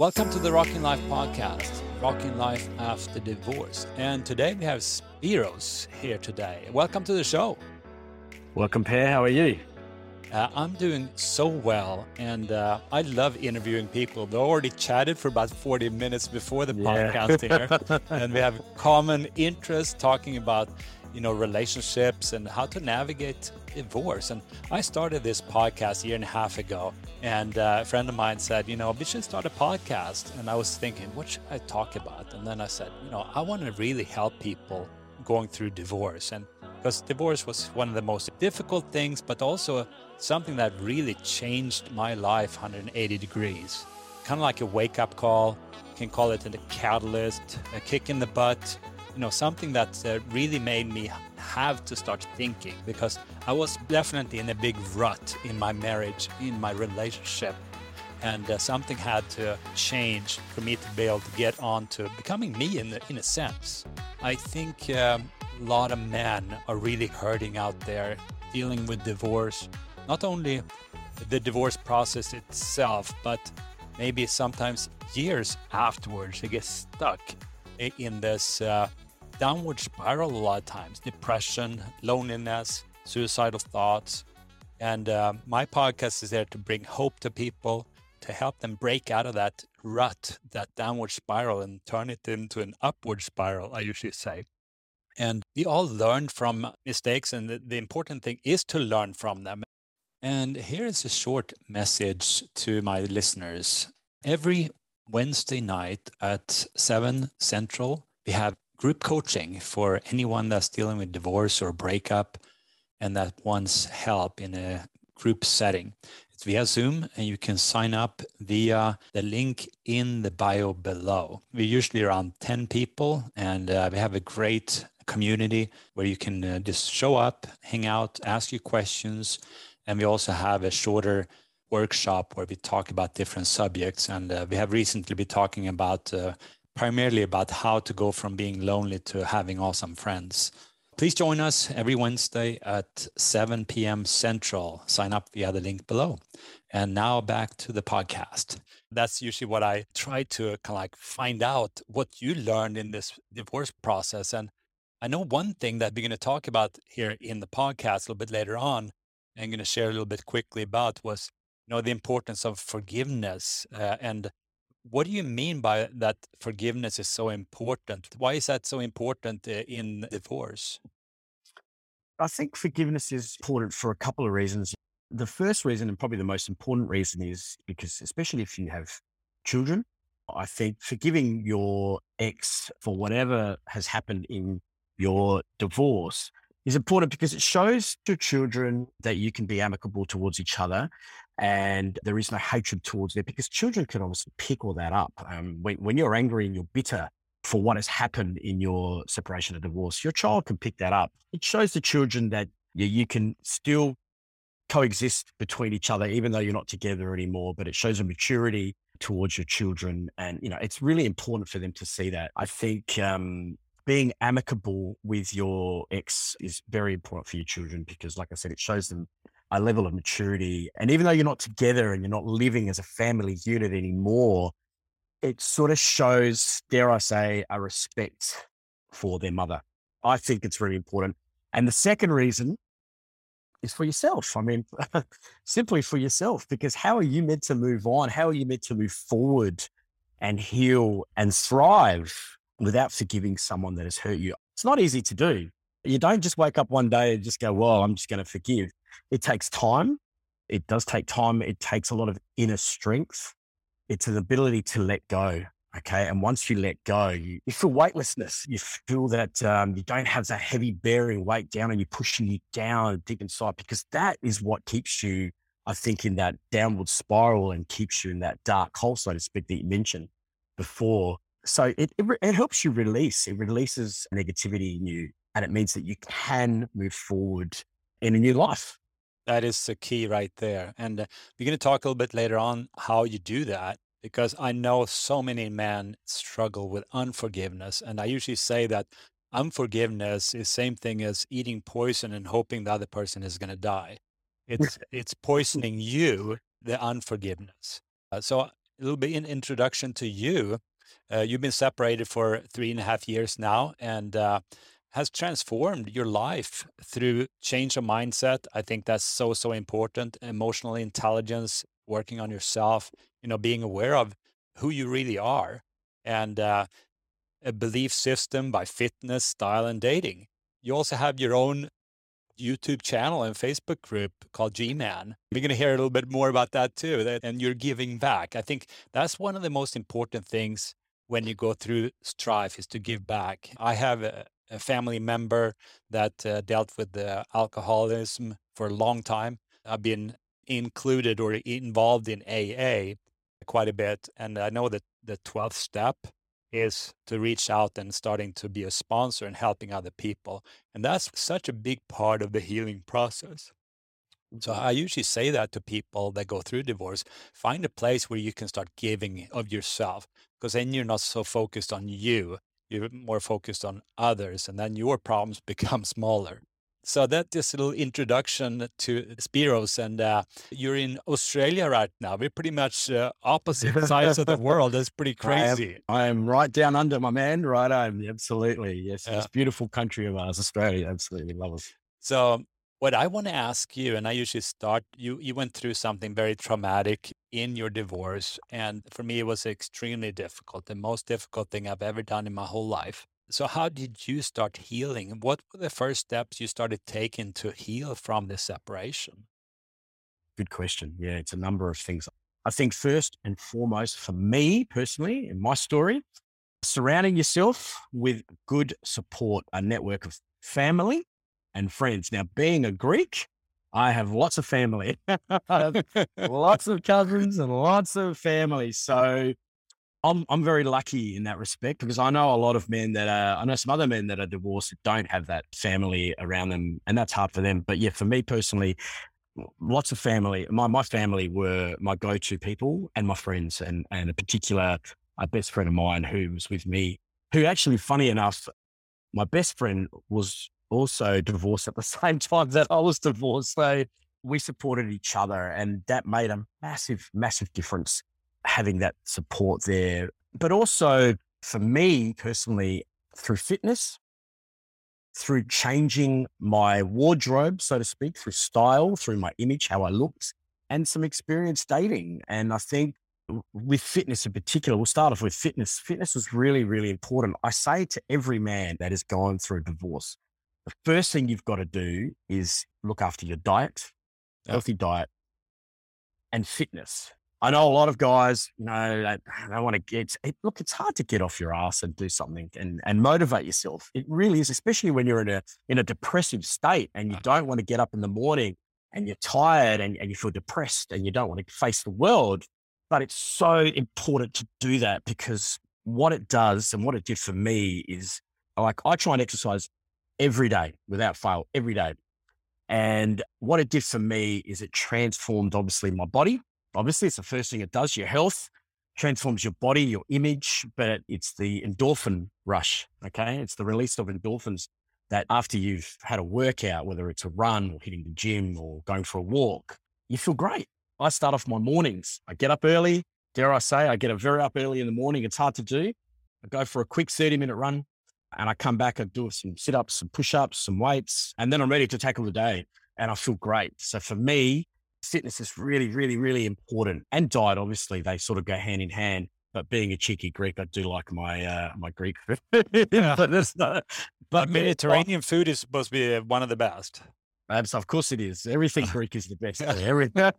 Welcome to the Rocking Life podcast, Rocking Life After Divorce. And today we have Spiros here today. Welcome to the show. Welcome, Per. How are you? Uh, I'm doing so well, and uh, I love interviewing people. We already chatted for about 40 minutes before the yeah. podcast here, and we have common interest talking about, you know, relationships and how to navigate divorce. And I started this podcast a year and a half ago, and uh, a friend of mine said, you know, we should start a podcast. And I was thinking, what should I talk about? And then I said, you know, I want to really help people going through divorce, and because divorce was one of the most difficult things, but also something that really changed my life 180 degrees. Kind of like a wake up call, you can call it a catalyst, a kick in the butt, you know, something that uh, really made me have to start thinking because I was definitely in a big rut in my marriage, in my relationship. And uh, something had to change for me to be able to get on to becoming me in, the, in a sense. I think um, a lot of men are really hurting out there dealing with divorce. Not only the divorce process itself, but maybe sometimes years afterwards, they get stuck in this uh, downward spiral a lot of times depression, loneliness, suicidal thoughts. And uh, my podcast is there to bring hope to people, to help them break out of that rut, that downward spiral, and turn it into an upward spiral, I usually say. And we all learn from mistakes, and the, the important thing is to learn from them. And here is a short message to my listeners. Every Wednesday night at 7 Central, we have group coaching for anyone that's dealing with divorce or breakup and that wants help in a group setting. It's via Zoom, and you can sign up via the link in the bio below. We're usually around 10 people, and uh, we have a great community where you can uh, just show up, hang out, ask you questions. And we also have a shorter workshop where we talk about different subjects. And uh, we have recently been talking about uh, primarily about how to go from being lonely to having awesome friends. Please join us every Wednesday at 7 p.m. Central. Sign up via the link below. And now back to the podcast. That's usually what I try to kind of like find out what you learned in this divorce process. And I know one thing that we're going to talk about here in the podcast a little bit later on. I'm going to share a little bit quickly about was, know, the importance of forgiveness uh, and what do you mean by that forgiveness is so important? Why is that so important uh, in divorce? I think forgiveness is important for a couple of reasons. The first reason, and probably the most important reason, is because, especially if you have children, I think forgiving your ex for whatever has happened in your divorce is important because it shows to children that you can be amicable towards each other and there is no hatred towards them because children can obviously pick all that up. Um, when, when you're angry and you're bitter for what has happened in your separation or divorce, your child can pick that up. It shows the children that you, you can still coexist between each other, even though you're not together anymore, but it shows a maturity towards your children. And, you know, it's really important for them to see that. I think, um, being amicable with your ex is very important for your children because, like I said, it shows them a level of maturity. And even though you're not together and you're not living as a family unit anymore, it sort of shows, dare I say, a respect for their mother. I think it's really important. And the second reason is for yourself. I mean, simply for yourself, because how are you meant to move on? How are you meant to move forward and heal and thrive without forgiving someone that has hurt you? It's not easy to do. You don't just wake up one day and just go, well, I'm just going to forgive. It takes time. It does take time. It takes a lot of inner strength. It's an ability to let go. Okay. And once you let go, you, you feel weightlessness. You feel that um, you don't have that heavy bearing weight down and you're pushing you down deep inside because that is what keeps you, I think, in that downward spiral and keeps you in that dark hole, so to speak, that you mentioned before. So it, it, it helps you release. It releases negativity in you and it means that you can move forward in a new life. That is the key right there. And uh, we're going to talk a little bit later on how you do that because I know so many men struggle with unforgiveness. And I usually say that unforgiveness is same thing as eating poison and hoping the other person is going to die. It's it's poisoning you, the unforgiveness. Uh, so a little bit in introduction to you. Uh, you've been separated for three and a half years now, and uh, has transformed your life through change of mindset. I think that's so so important. Emotional intelligence, working on yourself, you know, being aware of who you really are, and uh, a belief system by fitness, style, and dating. You also have your own YouTube channel and Facebook group called G Man. We're going to hear a little bit more about that too. And you're giving back. I think that's one of the most important things when you go through Strive is to give back. I have a, a family member that uh, dealt with the alcoholism for a long time. I've been included or involved in AA quite a bit. And I know that the 12th step is to reach out and starting to be a sponsor and helping other people. And that's such a big part of the healing process. So I usually say that to people that go through divorce, find a place where you can start giving of yourself because then you're not so focused on you. You're more focused on others and then your problems become smaller. So that is a little introduction to Spiros, and uh, you're in Australia right now. We're pretty much uh, opposite sides of the world. That's pretty crazy. I am, I am, right down under, my man. Right I'm Absolutely. Yes. Yeah. It's beautiful country of ours, Australia. Absolutely love us. So what I want to ask you, and I usually start, you you went through something very traumatic in your divorce, and for me it was extremely difficult, the most difficult thing I've ever done in my whole life. So, how did you start healing? What were the first steps you started taking to heal from this separation? Good question. Yeah, it's a number of things. I think first and foremost, for me personally, in my story, surrounding yourself with good support, a network of family and friends. Now, being a Greek, I have lots of family, lots of cousins and lots of family. So I'm I'm very lucky in that respect because I know a lot of men that are I know some other men that are divorced don't have that family around them, and that's hard for them. But yeah, for me personally, lots of family. My my family were my go to people and my friends, and and a particular a best friend of mine who was with me, who actually, funny enough, my best friend was also divorced at the same time that I was divorced. So we supported each other, and that made a massive, massive difference having that support there. But also for me personally, through fitness, through changing my wardrobe, so to speak, through style, through my image, how I looked, and some experience dating. And I think with fitness in particular, we'll start off with fitness. Fitness was really, really important. I say to every man that has gone through divorce, the first thing you've got to do is look after your diet, healthy diet, and fitness. I know a lot of guys, you know, they, they want to get, it, look, it's hard to get off your ass and do something and, and motivate yourself. It really is, especially when you're in a, in a depressive state and you don't want to get up in the morning and you're tired and, and you feel depressed and you don't want to face the world. But it's so important to do that because what it does and what it did for me is like I try and exercise every day without fail, every day. And what it did for me is it transformed obviously my body Obviously, it's the first thing it does. Your health transforms your body, your image, but it's the endorphin rush. Okay. It's the release of endorphins that after you've had a workout, whether it's a run or hitting the gym or going for a walk, you feel great. I start off my mornings. I get up early. Dare I say, I get up very up early in the morning. It's hard to do. I go for a quick 30 minute run and I come back and do some sit ups, some push ups, some weights, and then I'm ready to tackle the day and I feel great. So for me, fitness is really, really, really important. And diet, obviously, they sort of go hand in hand. But being a cheeky Greek, I do like my uh, my Greek food. yeah. but, not, but Mediterranean food is supposed to be uh, one of the best. Absolutely, of course it is. Everything Greek is the best. Everything.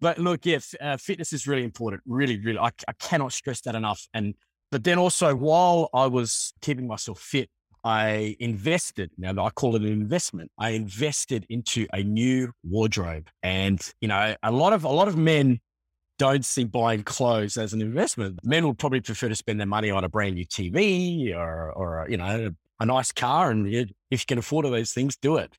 but look, yeah, uh, fitness is really important. Really, really, I, I cannot stress that enough. And but then also, while I was keeping myself fit, I invested. Now I call it an investment. I invested into a new wardrobe, and you know, a lot of a lot of men don't see buying clothes as an investment. Men would probably prefer to spend their money on a brand new TV or or you know a nice car, and if you can afford all those things, do it.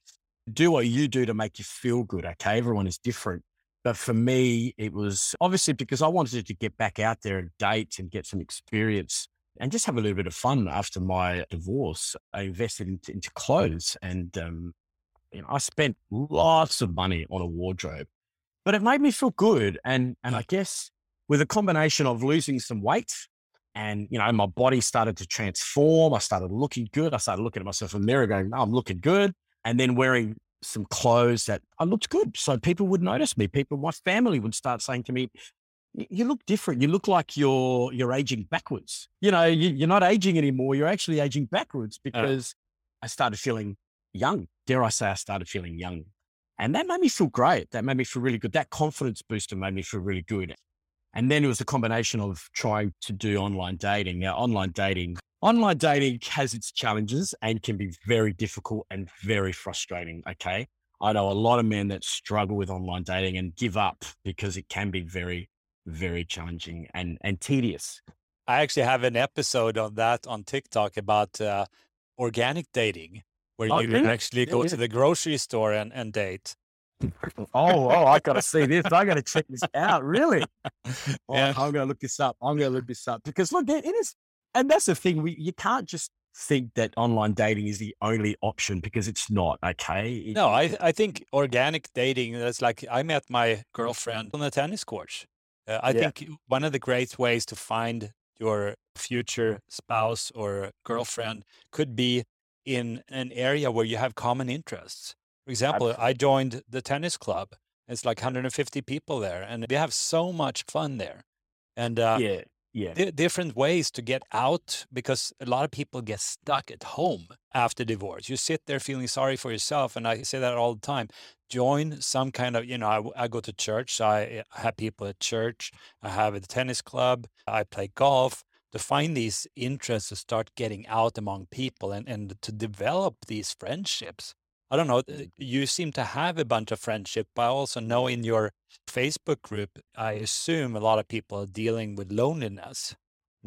Do what you do to make you feel good. Okay, everyone is different. But for me, it was obviously because I wanted to get back out there and date and get some experience and just have a little bit of fun after my divorce. I invested into, into clothes and, um, you know, I spent lots of money on a wardrobe, but it made me feel good. And, and I guess with a combination of losing some weight and, you know, my body started to transform. I started looking good. I started looking at myself in the mirror going, oh, I'm looking good. And then wearing some clothes that I looked good. So people would notice me. People, my family would start saying to me, you look different. You look like you're you're aging backwards. You know, you, are not aging anymore. You're actually aging backwards because uh. I started feeling young. Dare I say, I started feeling young, and that made me feel great. That made me feel really good. That confidence booster made me feel really good. And then it was a combination of trying to do online dating. Now, online dating, online dating has its challenges and can be very difficult and very frustrating. Okay. I know a lot of men that struggle with online dating and give up because it can be very, very challenging and, and tedious. I actually have an episode on that on TikTok about uh, organic dating, where oh, you yeah. actually go yeah, yeah. to the grocery store and, and date oh, oh, I gotta see this. I gotta check this out. Really? Oh, yeah. I'm gonna look this up. I'm gonna look this up because look, it is, and that's the thing. We you can't just think that online dating is the only option because it's not. Okay. It, no, I I think organic dating. That's like I met my girlfriend on the tennis court. Uh, I yeah. think one of the great ways to find your future spouse or girlfriend could be in an area where you have common interests. For example, Absolutely. I joined the tennis club. It's like 150 people there, and we have so much fun there. And uh, yeah, yeah, different ways to get out because a lot of people get stuck at home after divorce. You sit there feeling sorry for yourself, and I say that all the time. Join some kind of, you know, I, I go to church, so I have people at church. I have a tennis club. I play golf to find these interests to start getting out among people and, and to develop these friendships. I don't know. Uh, you seem to have a bunch of friendship, but I also know in your Facebook group, I assume a lot of people are dealing with loneliness.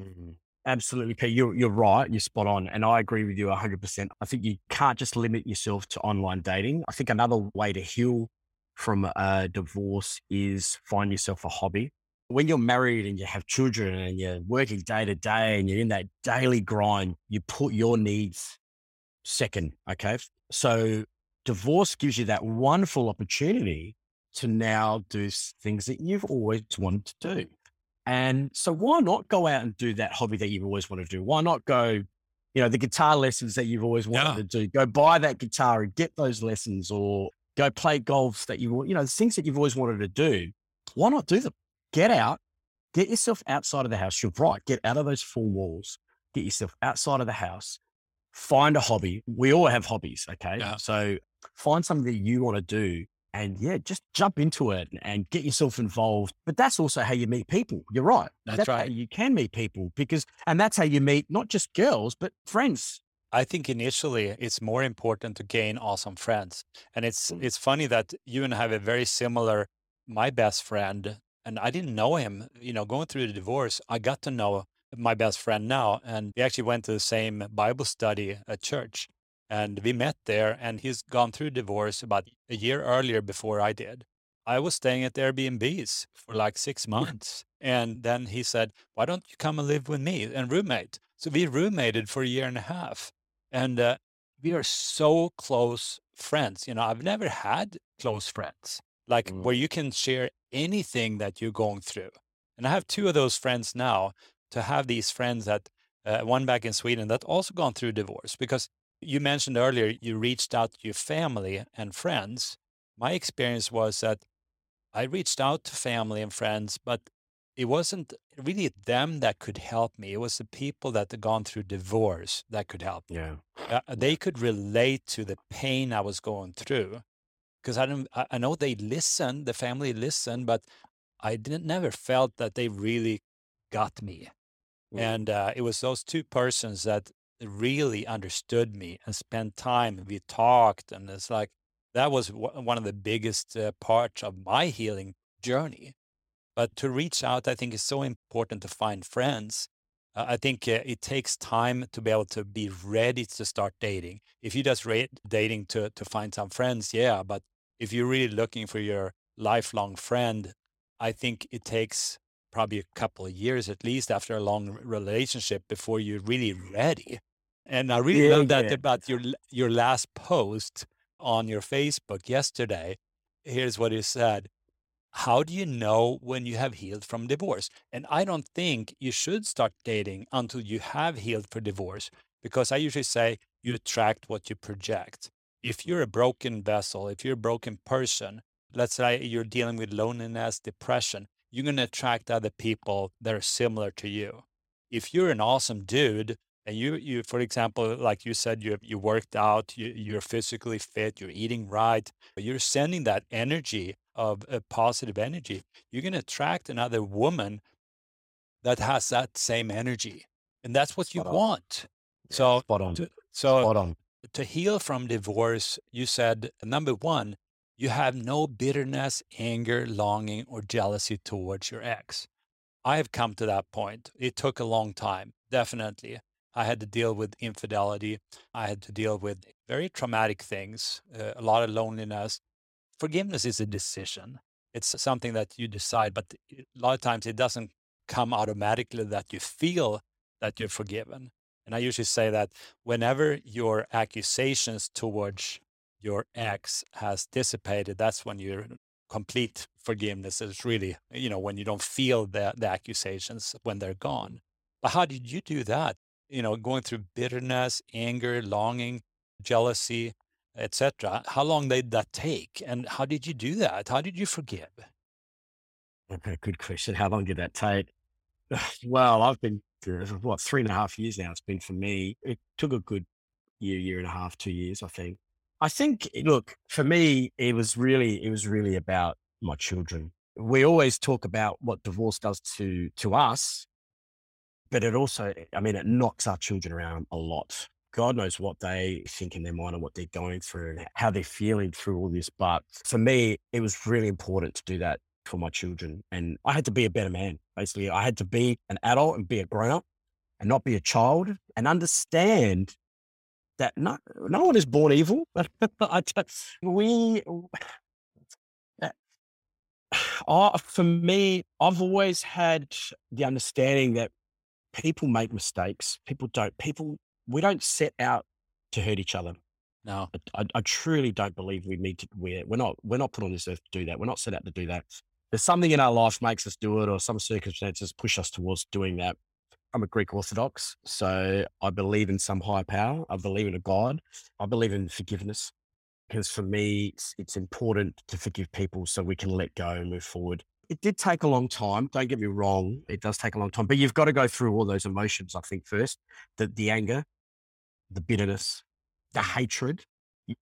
Mm-hmm. Absolutely, Pete. You're, you're right. You're spot on. And I agree with you 100%. I think you can't just limit yourself to online dating. I think another way to heal from a divorce is find yourself a hobby. When you're married and you have children and you're working day to day and you're in that daily grind, you put your needs second. Okay. So divorce gives you that wonderful opportunity to now do things that you've always wanted to do. And so why not go out and do that hobby that you've always wanted to do? Why not go, you know, the guitar lessons that you've always wanted yeah. to do? Go buy that guitar and get those lessons or go play golf that you, want, you know, the things that you've always wanted to do. Why not do them? Get out, get yourself outside of the house. You're right. Get out of those four walls, get yourself outside of the house find a hobby. We all have hobbies. Okay. Yeah. So find something that you want to do and yeah, just jump into it and get yourself involved. But that's also how you meet people. You're right. That's, that's right. you can meet people because, and that's how you meet not just girls, but friends. I think initially it's more important to gain awesome friends. And it's mm. it's funny that you and I have a very similar my best friend and I didn't know him, you know, going through the divorce, I got to know my best friend now, and we actually went to the same Bible study at church. And we met there, and he's gone through divorce about a year earlier before I did. I was staying at Airbnbs for like six months. And then he said, Why don't you come and live with me and roommate? So we roommated for a year and a half. And uh, we are so close friends. You know, I've never had close friends, like mm. where you can share anything that you're going through. And I have two of those friends now to have these friends that uh, one back in Sweden that also gone through divorce because you mentioned earlier you reached out to your family and friends. My experience was that I reached out to family and friends, but it wasn't really them that could help me. It was the people that had gone through divorce that could help. Yeah, uh, they could relate to the pain I was going through because I don't. I know they listened, the family listened, but I didn't never felt that they really got me. Mm. And uh, it was those two persons that really understood me and spent time. We talked, and it's like that was w- one of the biggest uh, parts of my healing journey. But to reach out, I think is so important to find friends. Uh, I think uh, it takes time to be able to be ready to start dating. If you just rate dating to to find some friends, yeah. But if you're really looking for your lifelong friend, I think it takes probably a couple of years at least after a long relationship before you're really ready. And I really yeah, love that yeah. about your your last post on your Facebook yesterday. Here's what he said. how do you know when you have healed from divorce? And I don't think you should start dating until you have healed for divorce, because I usually say you attract what you project. If you're a broken vessel, if you're a broken person, let's say you're dealing with loneliness, depression, you're going to attract other people that are similar to you. If you're an awesome dude and you, you for example, like you said, you, you worked out, you, you're physically fit, you're eating right, you're sending that energy of a positive energy, you're going to attract another woman that has that same energy. And that's what you want. So, Spot on. to, so Spot on. to heal from divorce, you said number one, you have no bitterness, anger, longing, or jealousy towards your ex. I have come to that point. It took a long time, definitely. I had to deal with infidelity. I had to deal with very traumatic things, uh, a lot of loneliness. Forgiveness is a decision. It's something that you decide, but a lot of times it doesn't come automatically that you feel that you're forgiven. And I usually say that whenever your accusations towards your ex has dissipated, that's when your complete forgiveness is really, you know, when you don't feel the, the accusations when they're gone. But how did you do that? You know, going through bitterness, anger, longing, jealousy, etc. How long did that take? And how did you do that? How did you forgive? Okay, good question. How long did that take? Well, I've been what three and a half years now. It's been for me. It took a good year, year and a half, two years, I think. I think, eh, look, for me, it was really, it was really about my children. We always talk about what divorce does to to us, but it also, I mean, it knocks our children around a lot. God knows what they think in their mind and what they're going through and how they're feeling through all this. But for me, it was really important to do that for my children. And I had to be a better man. Basically, I had to be an adult and be a grown up and not be a child and understand that no, no one is born evil. But I we, uh, for me, I've always had the understanding that people make mistakes. People don't, people, we don't set out to hurt each other. No. I, I truly don't believe we need to, we're, we're not, we're not put on this earth to do that. We're not set out to do that. There's something in our life makes us do it or some circumstances push us towards doing that. I'm a Greek Orthodox, so I believe in some higher power. I believe in a God. I believe in forgiveness because for me, it's, it's important to forgive people so we can let go and move forward. It did take a long time. Don't get me wrong. It does take a long time, but you've got to go through all those emotions. I think first, the, the anger, the bitterness, the mm. hatred.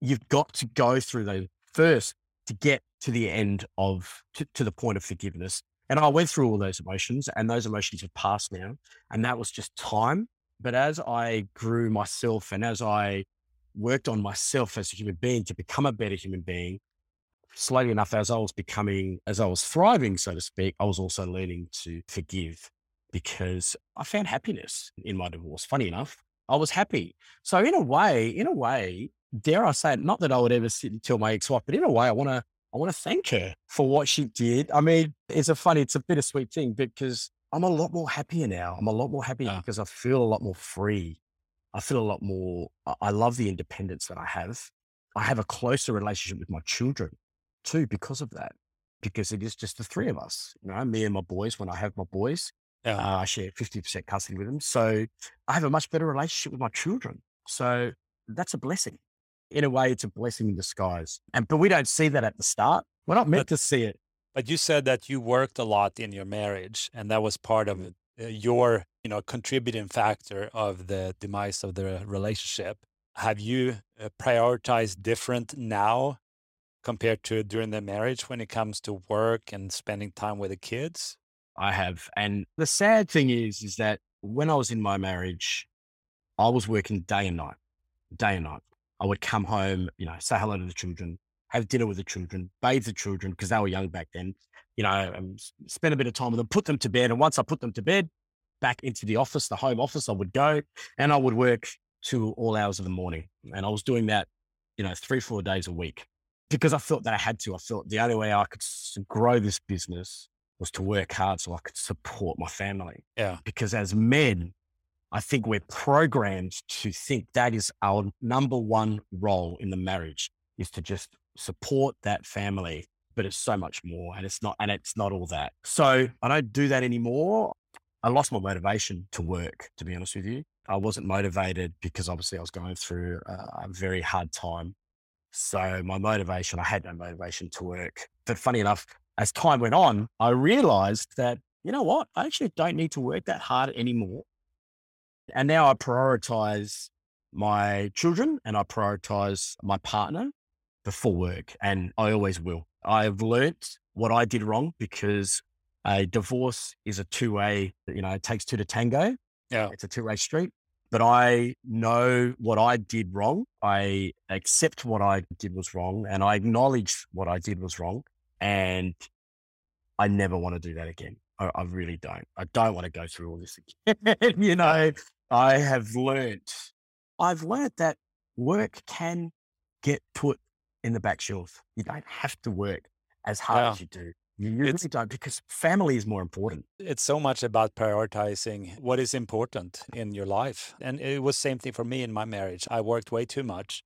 You've got to go through those first to get to the end of, to, to the point of forgiveness. And I went through all those emotions, and those emotions have passed now. And that was just time. But as I grew myself and as I worked on myself as a human being to become a better human being, slowly enough, as I was becoming, as I was thriving, so to speak, I was also learning to forgive because I found happiness in my divorce. Funny enough, I was happy. So in a way, in a way, dare I say it, not that I would ever sit and tell my ex-wife, but in a way, I want to I want to thank her for what she did. I mean, it's a funny, it's a bittersweet thing because I'm a lot more happier now. I'm a lot more happier Yeah. because I feel a lot more free. I feel a lot more, I- I love the independence that I have. I have a closer relationship with my children too because of that, because it is just the three of us, you know, me and my boys. When I have my boys, Yeah. uh, I share 50% custody with them. So I have a much better relationship with my children. So that's a blessing. In a way, it's a blessing in disguise. And but we don't see that at the start. We're not meant But- to see it. But you said that you worked a lot in your marriage, and that was part of uh, your, you know, contributing factor of the demise of the relationship. Have you uh, prioritized different now compared to during the marriage when it comes to work and spending time with the kids? I have. And the sad thing is, is that when I was in my marriage, I was working day and night, day and night. I would come home, you know, say hello to the children, have dinner with the children, bathe the children because they were young back then, you know, and spend a bit of time with them, put them to bed. And once I put them to bed, back into the office, the home office, I would go and I would work to all hours of the morning. And I was doing that, you know, three, four days a week because I felt that I had to. I felt the only way I could grow this business was to work hard so I could support my family. Yeah. Because as men, I think we're programmed to think that is our number one role in the marriage is to just support that family. but it's so much more. And it's not, and it's not all that. So I don't do that anymore. I lost my motivation to work, to be honest with you. I wasn't motivated because obviously I was going through a, a very hard time. So my motivation, I had no motivation to work. But funny enough, as time went on, I realized that, you know what? I actually don't need to work that hard anymore. And now I prioritize my children and I prioritize my partner before work. And I always will. I've learnt what I did wrong because a divorce is a two way, you know, it takes two to tango. Yeah. It's a two way street. But I know what I did wrong. I accept what I did was wrong and I acknowledge what I did was wrong. And I never want to do that again. I, I really don't. I don't want to go through all this again. you know, I have learnt, I've learnt that work can get put in the back shelf. You don't have to work as hard as you do. You really don't because family is more important. It's so much about prioritizing what is important in your life. And it was same thing for me in my marriage. I worked way too much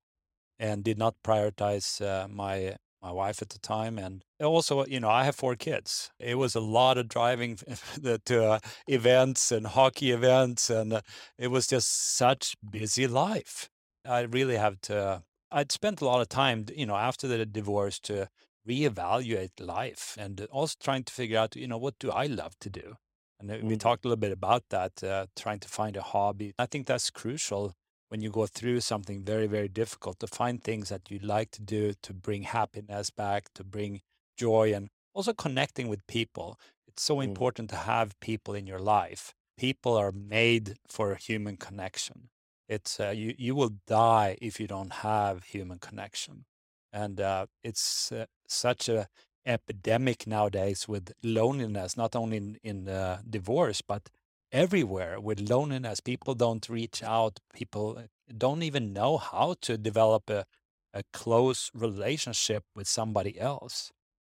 and did not prioritize uh, my my wife at the time and also you know I have four kids. It was a lot of driving to uh, events and hockey events and uh, it was just such busy life. I really have to I'd spent a lot of time, you know, after the divorce to reevaluate life and also trying to figure out, you know, what do I love to do? And uh, we Mhm. talked a little bit about that, uh, trying to find a hobby. I think that's crucial when you go through something very, very difficult to find things that you like to do to bring happiness back, to bring joy, and also connecting with people. It's so Mm. important to have people in your life. People are made for human connection. It's uh, you. You will die if you don't have human connection, and uh, it's uh, such a epidemic nowadays with loneliness. Not only in in uh, divorce, but everywhere with loneliness. People don't reach out. People uh, don't even know how to develop a a close relationship with somebody else.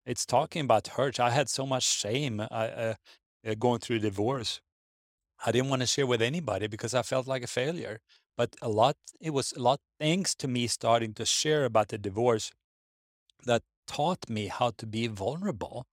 It's talking about hurt. I had so much shame uh, uh, uh, going through divorce. I didn't want to share with anybody because I felt like a failure. But a lot, it was a lot thanks to me starting to share about the divorce that taught me how to be vulnerable.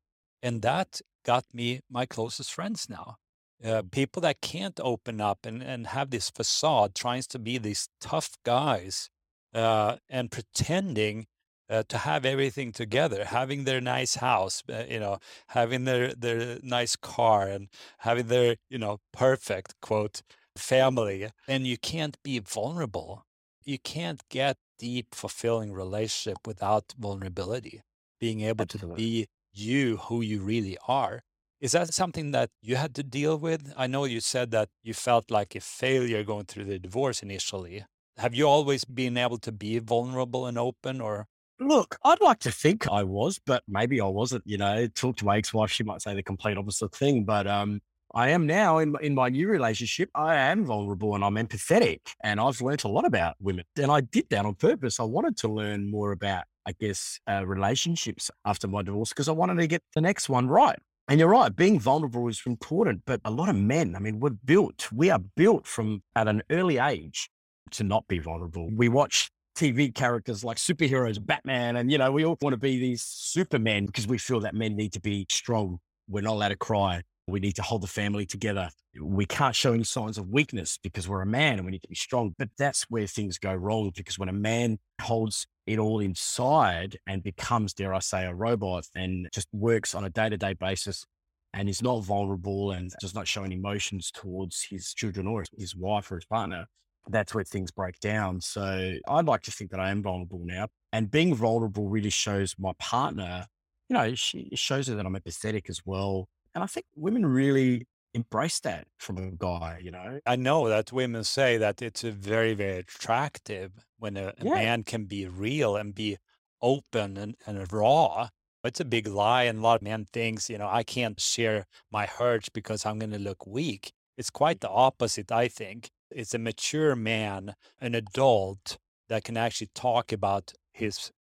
And that got me my closest friends now. Uh, people that can't open up and, and have this facade trying to be these tough guys uh, and pretending uh, to have everything together, having their nice house, uh, you know, having their, their nice car and having their, you know, perfect quote family. And you can't be vulnerable. You can't get deep, fulfilling relationship without vulnerability, being able to be you, who you really are. Is that something that you had to deal with? I know you said that you felt like a failure going through the divorce initially. Have you always been able to be vulnerable and open or? Look, I'd like to think I was, but maybe I wasn't. You know, talk to my ex-wife; she might say the complete opposite thing. But um, I am now in in my new relationship. I am vulnerable and I'm empathetic, and I've learnt a lot about women. And I did that on purpose. I wanted to learn more about, I guess, uh, relationships after my divorce because I wanted to get the next one right. And you're right, being vulnerable is important. But a lot of men, I mean, we're built. We are built from at an early age to not be vulnerable. We watch TV characters like superheroes, Batman, and you know, we all want to be these supermen because we feel that men need to be strong. We're not allowed to cry. We need to hold the family together. We can't show any signs of weakness because we're a man and we need to be strong. But that's where things go wrong because when a man holds it all inside and becomes, dare I say, a robot and just works on a day to day basis and is not vulnerable and does not show any emotions towards his children or his wife or his partner, that's where things break down. So I'd like to think that I am vulnerable now. And being vulnerable really shows my partner, you know, she shows her that I'm empathetic as well. And I think women really embrace that from a guy, you know? I know that women say that it's a very, very attractive when a, a Yeah. man can be real and be open and, and raw. It's a big lie, and a lot of men thinks, you know, I can't share my hurts because I'm going to look weak. It's quite the opposite, I think. It's a mature man, an adult that can actually talk about his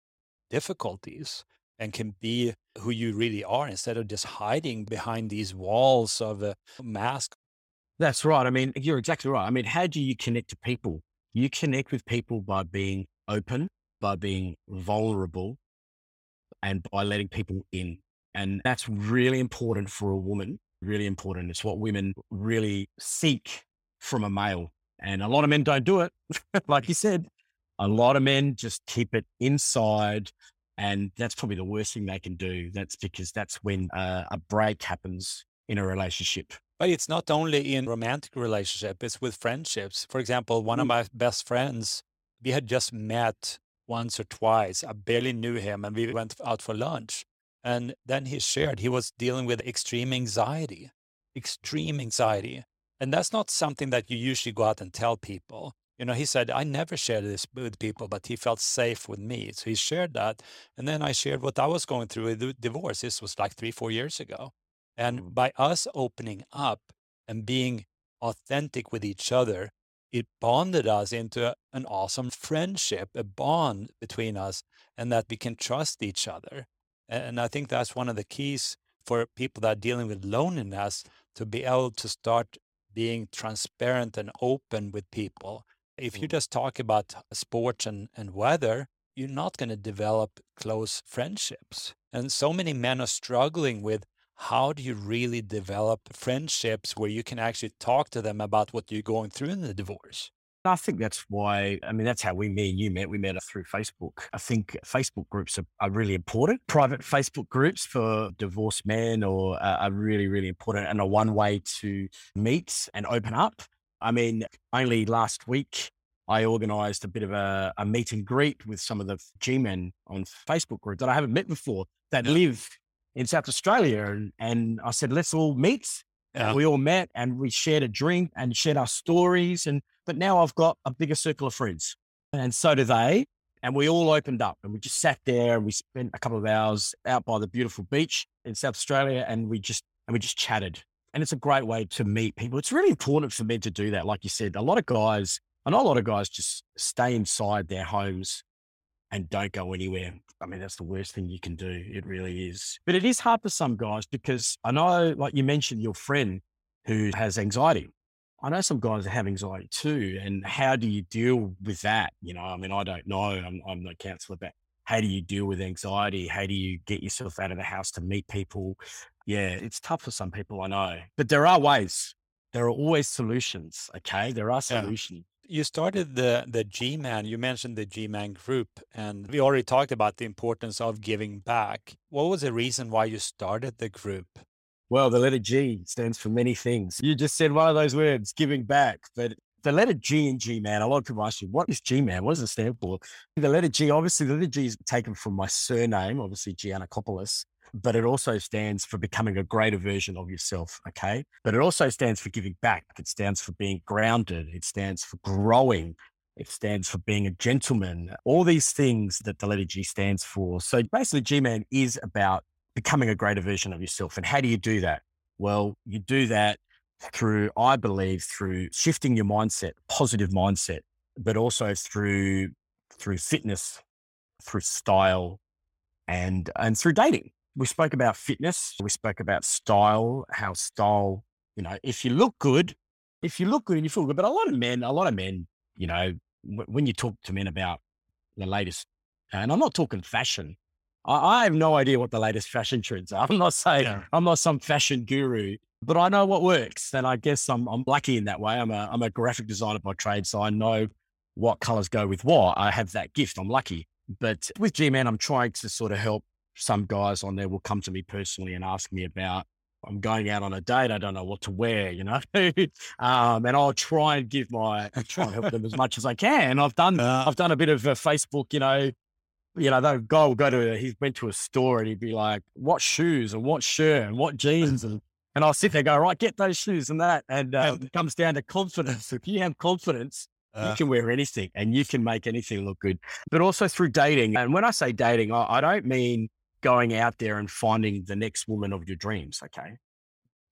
difficulties and can be who you really are instead of just hiding behind these walls of a mask. That's right. I mean, you're exactly right. I mean, how do you connect to people? You connect with people by being open, by being vulnerable, and by letting people in. And that's really important for a woman, really important. It's what women really seek from a male. And a lot of men don't do it. like you said, a lot of men just keep it inside. And that's probably the worst thing they can do. That's because that's when uh, a break happens in a relationship. But it's not only in romantic relationship, it's with friendships. For example, one mm. of my best friends, we had just met once or twice. I barely knew him and we went out for lunch. And then he shared he was dealing with extreme anxiety, extreme anxiety. And that's not something that you usually go out and tell people. You know, he said, I never shared this with people, but he felt safe with me. So he shared that. And then I shared what I was going through with the divorce. This was like three, four years ago. And mm. by us opening up and being authentic with each other, it bonded us into an awesome friendship, a bond between us, and that we can trust each other. And I think that's one of the keys for people that are dealing with loneliness to be able to start being transparent and open with people. If you mm. just talk about sports and, and weather, you're not going to develop close friendships. And so many men are struggling with how do you really develop friendships where you can actually talk to them about what you're going through in the divorce? I think that's why, I mean, that's how we, me and you met. We met through Facebook. I think Facebook groups are, are really important. Private Facebook groups for divorced men or uh, are really, really important and a one way to meet and open up. I mean, only last week, I organized a bit of a, a meet and greet with some of the G men on Facebook group that I haven't met before that live in South Australia. And, and I said, let's all meet. Yeah. We all met and we shared a drink and shared our stories. And but now I've got a bigger circle of friends. And so do they. And we all opened up and we just sat there and we spent a couple of hours out by the beautiful beach in South Australia and we just and we just chatted. And it's a great way to meet people. It's really important for men to do that. Like you said, a lot of guys, I know a lot of guys just stay inside their homes and don't go anywhere. I mean, that's the worst thing you can do. It really is. But it is hard for some guys because I know, like you mentioned, your friend who has anxiety. I know some guys have anxiety too. And how do you deal with that? You know, I mean, I don't know. I'm, I'm no counselor, but how do you deal with anxiety? How do you get yourself out of the house to meet people? Yeah, it's tough for some people, I know. But there are ways. There are always solutions. Okay. There are solutions. Yeah you started the the G-Man. You mentioned the G-Man group, and we already talked about the importance of giving back. What was the reason why you started the group? Well, the letter G stands for many things. You just said one of those words, giving back, but the letter G in G Man, a lot of people ask you, what is G Man? What does it stand for? The letter G, obviously, the letter G is taken from my surname, obviously Giannakopoulos but it also stands for becoming a greater version of yourself. Okay. But it also stands for giving back. It stands for being grounded. It stands for growing. It stands for being a gentleman. All these things that the letter G stands for. So basically, G Man is about becoming a greater version of yourself. And how do you do that? Well, you do that through, I believe, through shifting your mindset, positive mindset, but also through through fitness, through style, and and through dating we spoke about fitness. We spoke about style, how style, you know, if you look good, if you look good and you feel good, but a lot of men, a lot of men, you know, w- when you talk to men about the latest, and I'm not talking fashion, I, I, have no idea what the latest fashion trends are. I'm not saying yeah. I'm not some fashion guru, but I know what works. And I guess I'm, I'm lucky in that way. I'm a, I'm a graphic designer by trade, so I know what colors go with what. I have that gift. I'm lucky. But with G Man, I'm trying to sort of help some guys on there will come to me personally and ask me about I'm going out on a date. I don't know what to wear, you know, um, and I'll try and give my try and help them as much as I can. I've done uh, I've done a bit of uh, Facebook, you know, you know, the guy will go to a, he went to a store and he'd be like, "What shoes and what shirt and what jeans?" and and I'll sit there, go right, get those shoes and that, and uh, it comes down to confidence. If you have confidence, uh, you can wear anything and you can make anything look good. But also through dating, and when I say dating, I, I don't mean going out there and finding the next woman of your dreams. Okay.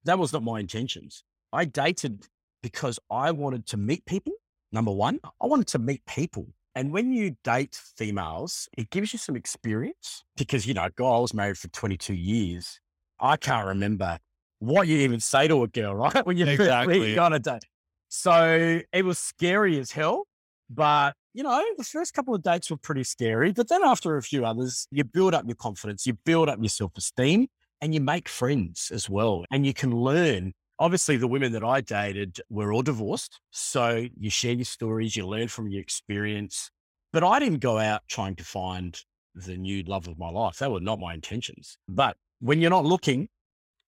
That was not my intentions. I dated because I wanted to meet people. Number one, I wanted to meet people. And when you date females, it gives you some experience because, you know, God, I was married for 22 years. I can't remember what you even say to a girl, right? When you exactly. first on a date. So it was scary as hell, but you know, the first couple of dates were pretty scary, but then after a few others, you build up your confidence, you build up your self esteem, and you make friends as well. And you can learn. Obviously, the women that I dated were all divorced. So you share your stories, you learn from your experience. But I didn't go out trying to find the new love of my life. That were not my intentions. But when you're not looking,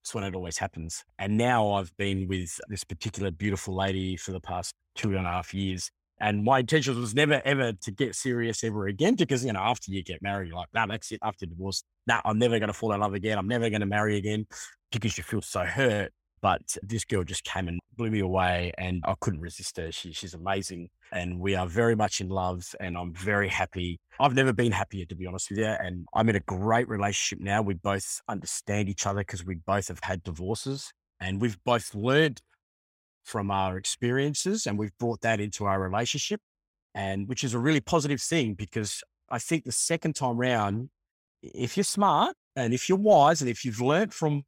it's when it always happens. And now I've been with this particular beautiful lady for the past two and a half years. And my intention was never ever to get serious ever again because, you know, after you get married, you're like, nah, that's it. After divorce, nah, I'm never going to fall in love again. I'm never going to marry again because you feel so hurt. But this girl just came and blew me away and I couldn't resist her. She, she's amazing. And we are very much in love and I'm very happy. I've never been happier, to be honest with you. And I'm in a great relationship now. We both understand each other because we both have had divorces and we've both learned from our experiences and we've brought that into our relationship. And which is a really positive thing because I think the second time round, if you're smart and if you're wise and if you've learned from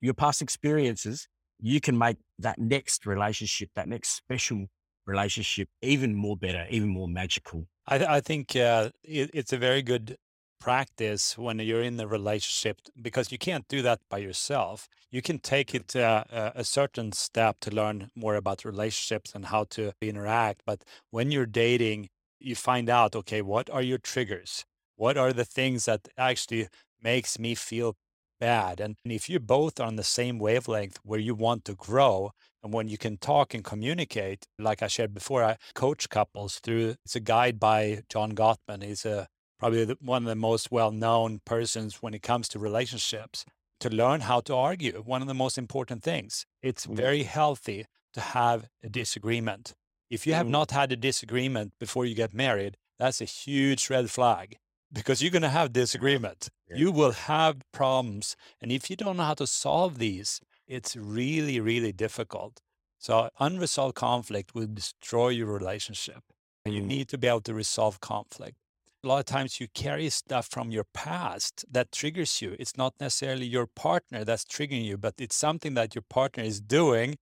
your past experiences, you can make that next relationship, that next special relationship, even more better, even more magical. I, I think uh, it, it's a very good practice when you're in the relationship because you can't do that by yourself. You can take it uh, a certain step to learn more about relationships and how to interact. But when you're dating, you find out, okay, what are your triggers? What are the things that actually makes me feel bad. And if you both are on the same wavelength where you want to grow, and when you can talk and communicate, like I shared before, I coach couples through it's a guide by John Gottman. He's a probably the, one of the most well-known persons when it comes to relationships. To learn how to argue, one of the most important things. It's mm-hmm. very healthy to have a disagreement. If you have mm-hmm. not had a disagreement before you get married, that's a huge red flag because you're going to have disagreement. Yeah. You will have problems. And if you don't know how to solve these, it's really, really difficult. So unresolved conflict will destroy your relationship. And you mm. need to be able to resolve conflict. A lot of times you carry stuff from your past that triggers you. It's not necessarily your partner that's triggering you, but it's something that your partner is doing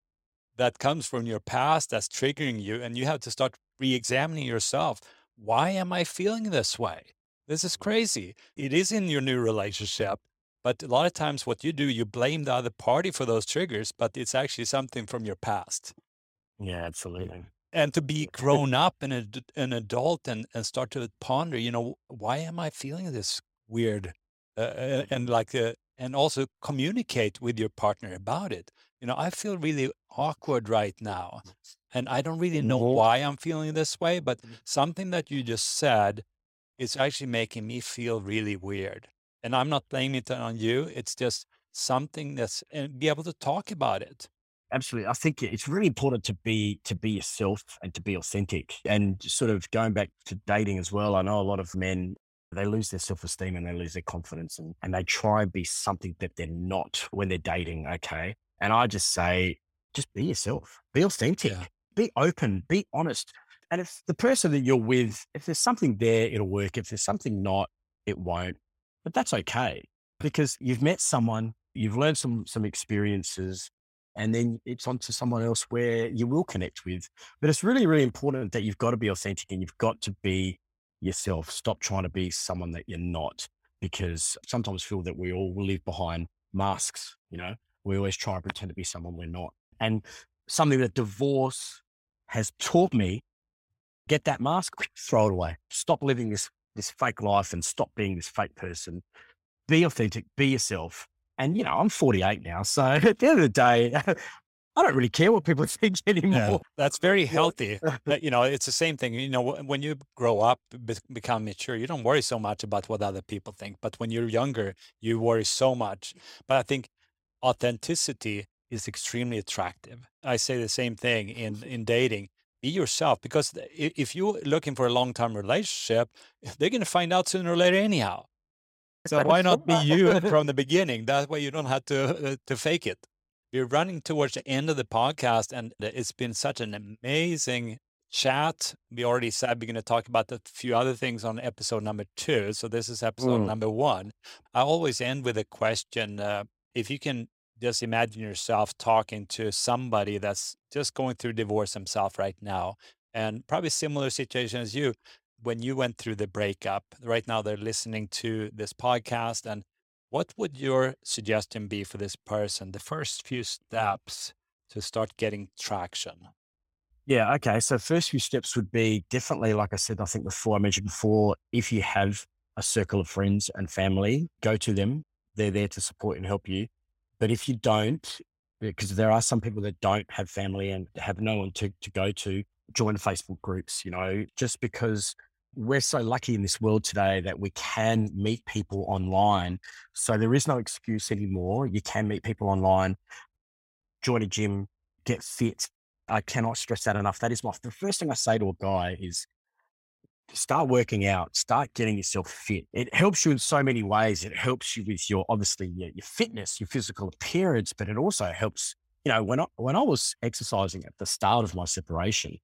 that comes from your past that's triggering you. And you have to start re examining yourself. Why am I feeling this way? This is crazy. It is in your new relationship. But a lot of times, what you do, you blame the other party for those triggers, but it's actually something from your past. Yeah, absolutely. And to be grown up and a, an adult and, and start to ponder, you know, why am I feeling this weird? Uh, and like, uh, and also communicate with your partner about it. You know, I feel really awkward right now. And I don't really know mm-hmm. why I'm feeling this way, but mm. something that you just said is actually making me feel really weird. And I'm not blaming it on you. It's just something that's and be able to talk about it. Absolutely. I think it's really important to be to be yourself and to be authentic. And sort of going back to dating as well, I know a lot of men they lose their self-esteem and they lose their confidence and, and they try and be something that they're not when they're dating. Okay. And I just say, just be yourself, be authentic, yeah. be open, be honest. And if the person that you're with, if there's something there, it'll work. If there's something not, it won't. But that's okay because you've met someone, you've learned some some experiences, and then it's on to someone else where you will connect with. But it's really, really important that you've got to be authentic and you've got to be yourself. Stop trying to be someone that you're not, because sometimes feel that we all live behind masks. You know, we always try and pretend to be someone we're not. And something that divorce has taught me get that mask, throw it away. Stop living this this fake life and stop being this fake person. Be authentic, be yourself. And you know, I'm 48 now, so at the end of the day, I don't really care what people think anymore. Yeah, that's very healthy. you know, it's the same thing. You know, when you grow up, become mature, you don't worry so much about what other people think. But when you're younger, you worry so much. But I think authenticity is extremely attractive. I say the same thing in in dating be yourself because if you're looking for a long-term relationship they're going to find out sooner or later anyhow so why not be you from the beginning? That way you don't have to uh, to fake it. We're running towards the end of the podcast and it's been such an amazing chat. We already said we're going to talk about a few other things on episode number two so this is episode mm. number one. I always end with a question uh, if you can just imagine yourself talking to somebody that's just going through divorce himself right now and probably similar situation as you when you went through the breakup. Right now, they're listening to this podcast. And what would your suggestion be for this person? The first few steps to start getting traction? Yeah. Okay. So, first few steps would be definitely, like I said, I think before I mentioned before, if you have a circle of friends and family, go to them. They're there to support and help you. But if you don't, because there are some people that don't have family and have no one to, to go to, join Facebook groups, you know, just because we're so lucky in this world today that we can meet people online. So there is no excuse anymore. You can meet people online, join a gym, get fit. I cannot stress that enough. That is my the first thing I say to a guy is start working out, start getting yourself fit. It helps you in so many ways. It helps you with your obviously your, your fitness, your physical appearance, but it also helps. You know, when I when I was exercising at the start of my separation,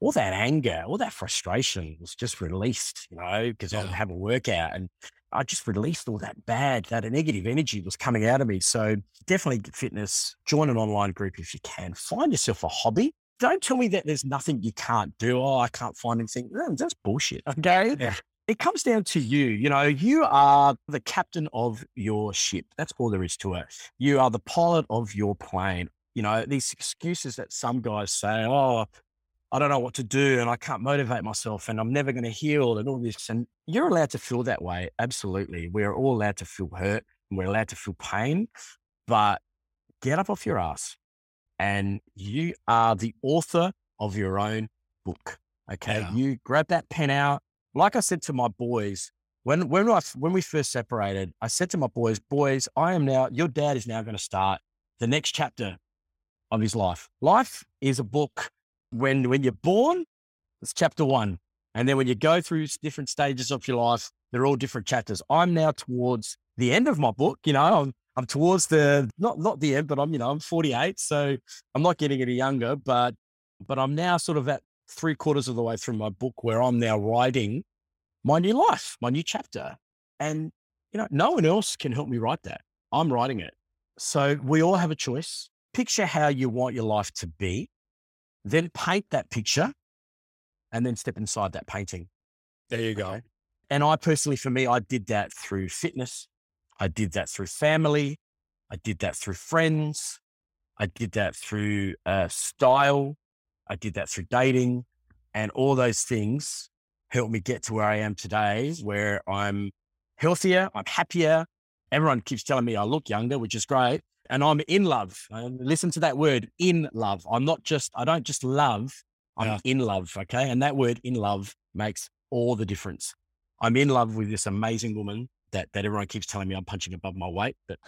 all that anger, all that frustration was just released. You know, because yeah. I would have a workout and I just released all that bad, that negative energy was coming out of me. So definitely fitness. Join an online group if you can. Find yourself a hobby don't tell me that there's nothing you can't do. Oh, I can't find anything. That's bullshit. Okay. Yeah. It comes down to you. You know, you are the captain of your ship. That's all there is to it. You are the pilot of your plane. You know, these excuses that some guys say, oh, I don't know what to do and I can't motivate myself and I'm never going to heal and all this. And you're allowed to feel that way. Absolutely. We're all allowed to feel hurt and we're allowed to feel pain, but get up off your ass and you are the author of your own book. Okay. Yeah. You grab that pen out. Like I said to my boys, when when I when we first separated, I said to my boys, boys, I am now your dad is now going to start the next chapter of his life. Life is a book. When when you're born, it's chapter one. And then when you go through different stages of your life, they're all different chapters. I'm now towards the end of my book. You know, I'm I'm towards the not not the end, but I'm you know I'm 48, so I'm not getting any younger. But but I'm now sort of at three quarters of the way through my book where I'm now writing my new life, my new chapter, and you know no one else can help me write that. I'm writing it. So we all have a choice. Picture how you want your life to be, then paint that picture, and then step inside that painting. There you go. Okay? And I personally, for me, I did that through fitness. I did that through family. I did that through friends. I did that through uh, style. I did that through dating. And all those things helped me get to where I am today, where I'm healthier, I'm happier. Everyone keeps telling me I look younger, which is great. And I'm in love. Listen to that word, in love. I'm not just, I don't just love, I'm yeah. in love. Okay. And that word in love makes all the difference. I'm in love with this amazing woman that that everyone keeps telling me I'm punching above my weight, but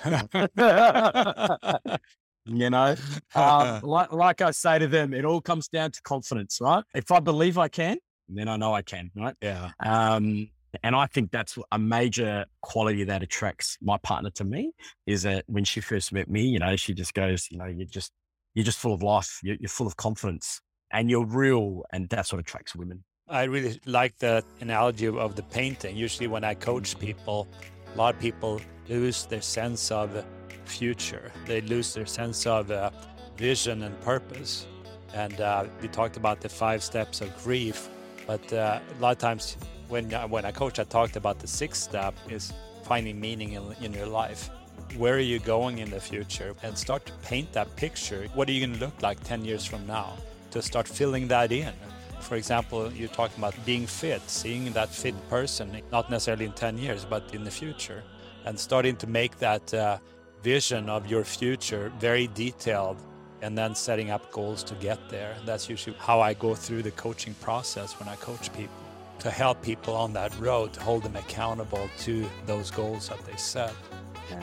you know, um, like like I say to them, it all comes down to confidence, right? If I believe I can, then I know I can, right? Yeah. Um, and I think that's a major quality that attracts my partner to me is that when she first met me, you know, she just goes, you know, you're just you're just full of life, you're, you're full of confidence, and you're real, and that's what attracts women. I really like the analogy of the painting. Usually, when I coach people, a lot of people lose their sense of future. They lose their sense of uh, vision and purpose. And uh, we talked about the five steps of grief, but uh, a lot of times when uh, when I coach, I talked about the sixth step is finding meaning in, in your life. Where are you going in the future? And start to paint that picture. What are you going to look like 10 years from now? To start filling that in for example, you're talking about being fit, seeing that fit person, not necessarily in 10 years, but in the future, and starting to make that uh, vision of your future very detailed and then setting up goals to get there. That's usually how I go through the coaching process when I coach people to help people on that road, to hold them accountable to those goals that they set.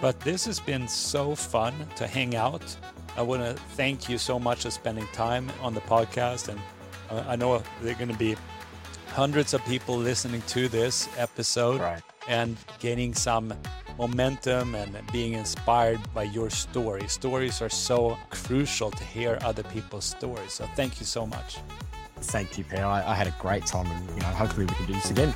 But this has been so fun to hang out. I want to thank you so much for spending time on the podcast and uh, I know there are going to be hundreds of people listening to this episode right. and gaining some momentum and being inspired by your story. Stories are so crucial to hear other people's stories. So thank you so much. Thank you, Per. I, I had a great time and you know, hopefully we can do this again.